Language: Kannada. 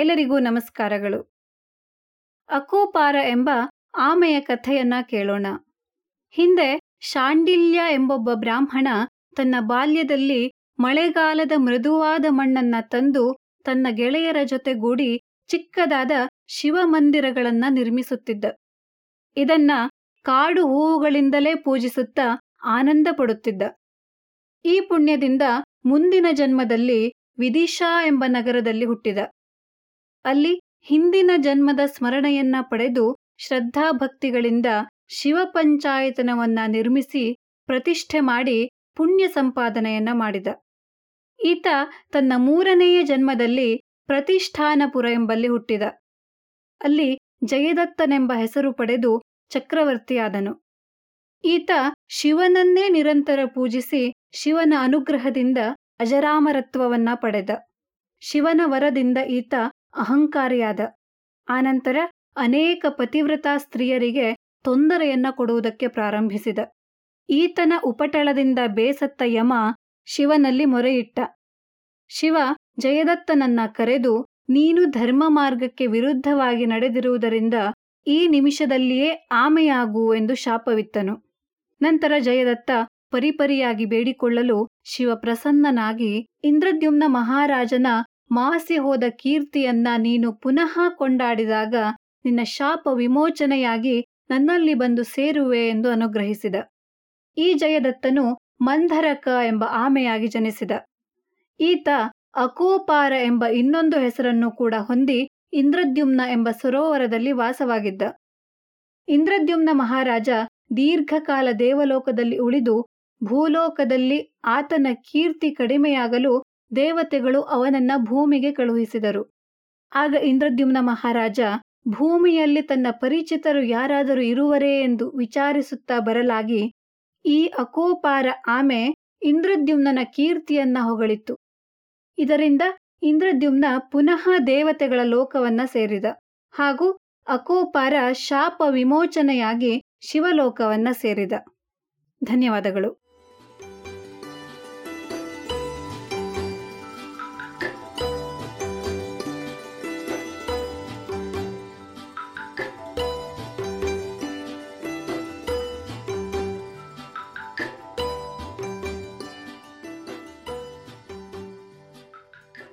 ಎಲ್ಲರಿಗೂ ನಮಸ್ಕಾರಗಳು. ಅಕೋಪಾರ ಎಂಬ ಆಮೆಯ ಕಥೆಯನ್ನ ಕೇಳೋಣ. ಹಿಂದೆ ಶಾಂಡಿಲ್ಯ ಎಂಬೊಬ್ಬ ಬ್ರಾಹ್ಮಣ ತನ್ನ ಬಾಲ್ಯದಲ್ಲಿ ಮಳೆಗಾಲದ ಮೃದುವಾದ ಮಣ್ಣನ್ನ ತಂದು ತನ್ನ ಗೆಳೆಯರ ಜೊತೆಗೂಡಿ ಚಿಕ್ಕದಾದ ಶಿವಮಂದಿರಗಳನ್ನ ನಿರ್ಮಿಸುತ್ತಿದ್ದ. ಇದನ್ನ ಕಾಡು ಹೂವುಗಳಿಂದಲೇ ಪೂಜಿಸುತ್ತಾ ಆನಂದ ಪಡುತ್ತಿದ್ದ. ಈ ಪುಣ್ಯದಿಂದ ಮುಂದಿನ ಜನ್ಮದಲ್ಲಿ ವಿದಿಶಾ ಎಂಬ ನಗರದಲ್ಲಿ ಹುಟ್ಟಿದ. ಅಲ್ಲಿ ಹಿಂದಿನ ಜನ್ಮದ ಸ್ಮರಣೆಯನ್ನ ಪಡೆದು ಶ್ರದ್ಧಾಭಕ್ತಿಗಳಿಂದ ಶಿವಪಂಚಾಯತನವನ್ನ ನಿರ್ಮಿಸಿ ಪ್ರತಿಷ್ಠೆ ಮಾಡಿ ಪುಣ್ಯ ಸಂಪಾದನೆಯನ್ನ ಮಾಡಿದ. ಈತ ತನ್ನ ಮೂರನೆಯ ಜನ್ಮದಲ್ಲಿ ಪ್ರತಿಷ್ಠಾನಪುರ ಎಂಬಲ್ಲಿ ಹುಟ್ಟಿದ. ಅಲ್ಲಿ ಜಯದತ್ತನೆಂಬ ಹೆಸರು ಪಡೆದು ಚಕ್ರವರ್ತಿಯಾದನು. ಈತ ಶಿವನನ್ನೇ ನಿರಂತರ ಪೂಜಿಸಿ ಶಿವನ ಅನುಗ್ರಹದಿಂದ ಅಜರಾಮರತ್ವವನ್ನ ಪಡೆದ. ಶಿವನ ವರದಿಂದ ಈತ ಅಹಂಕಾರಿಯಾದ. ಆನಂತರ ಅನೇಕ ಪತಿವ್ರತಾ ಸ್ತ್ರೀಯರಿಗೆ ತೊಂದರೆಯನ್ನ ಕೊಡುವುದಕ್ಕೆ ಪ್ರಾರಂಭಿಸಿದ. ಈತನ ಉಪಟಳದಿಂದ ಬೇಸತ್ತ ಯಮ ಶಿವನಲ್ಲಿ ಮೊರೆಯಿಟ್ಟ. ಶಿವ, ಜಯದತ್ತನನ್ನ ಕರೆದು, ನೀನು ಧರ್ಮ ಮಾರ್ಗಕ್ಕೆ ವಿರುದ್ಧವಾಗಿ ನಡೆದಿರುವುದರಿಂದ ಈ ನಿಮಿಷದಲ್ಲಿಯೇ ಆಮೆಯಾಗು ಎಂದು ಶಾಪವಿತ್ತನು. ನಂತರ ಜಯದತ್ತ ಪರಿಪರಿಯಾಗಿ ಬೇಡಿಕೊಳ್ಳಲು ಶಿವ ಪ್ರಸನ್ನನಾಗಿ ಇಂದ್ರದ್ಯುಮ್ನ ಮಹಾರಾಜನ ಮಾಸಿ ಹೋದ ಕೀರ್ತಿಯನ್ನ ನೀನು ಪುನಃ ಕೊಂಡಾಡಿದಾಗ ನಿನ್ನ ಶಾಪ ವಿಮೋಚನೆಯಾಗಿ ನನ್ನಲ್ಲಿ ಬಂದು ಸೇರುವೆ ಎಂದು ಅನುಗ್ರಹಿಸಿದ. ಈ ಜಯದತ್ತನು ಮಂಧರಕ ಎಂಬ ಆಮೆಯಾಗಿ ಜನಿಸಿದ. ಈತ ಅಕೋಪಾರ ಎಂಬ ಇನ್ನೊಂದು ಹೆಸರನ್ನು ಕೂಡ ಹೊಂದಿ ಇಂದ್ರದ್ಯುಮ್ನ ಎಂಬ ಸರೋವರದಲ್ಲಿ ವಾಸವಾಗಿದ್ದ. ಇಂದ್ರದ್ಯುಮ್ನ ಮಹಾರಾಜ ದೀರ್ಘಕಾಲ ದೇವಲೋಕದಲ್ಲಿ ಉಳಿದು ಭೂಲೋಕದಲ್ಲಿ ಆತನ ಕೀರ್ತಿ ಕಡಿಮೆಯಾಗಲು ದೇವತೆಗಳು ಅವನನ್ನ ಭೂಮಿಗೆ ಕಳುಹಿಸಿದರು. ಆಗ ಇಂದ್ರದ್ಯುಮ್ನ ಮಹಾರಾಜ, ಭೂಮಿಯಲ್ಲಿ ತನ್ನ ಪರಿಚಿತರು ಯಾರಾದರೂ ಇರುವರೇ ಎಂದು ವಿಚಾರಿಸುತ್ತಾ ಬರಲಾಗಿ, ಈ ಅಕೋಪಾರ ಆಮೆ ಇಂದ್ರದ್ಯುಮ್ನ ಕೀರ್ತಿಯನ್ನ ಹೊಗಳಿತ್ತು. ಇದರಿಂದ ಇಂದ್ರದ್ಯುಮ್ನ ಪುನಃ ದೇವತೆಗಳ ಲೋಕವನ್ನ ಸೇರಿದ ಹಾಗೂ ಅಕೋಪಾರ ಶಾಪ ವಿಮೋಚನೆಯಾಗಿ ಶಿವಲೋಕವನ್ನ ಸೇರಿದ. ಧನ್ಯವಾದಗಳು.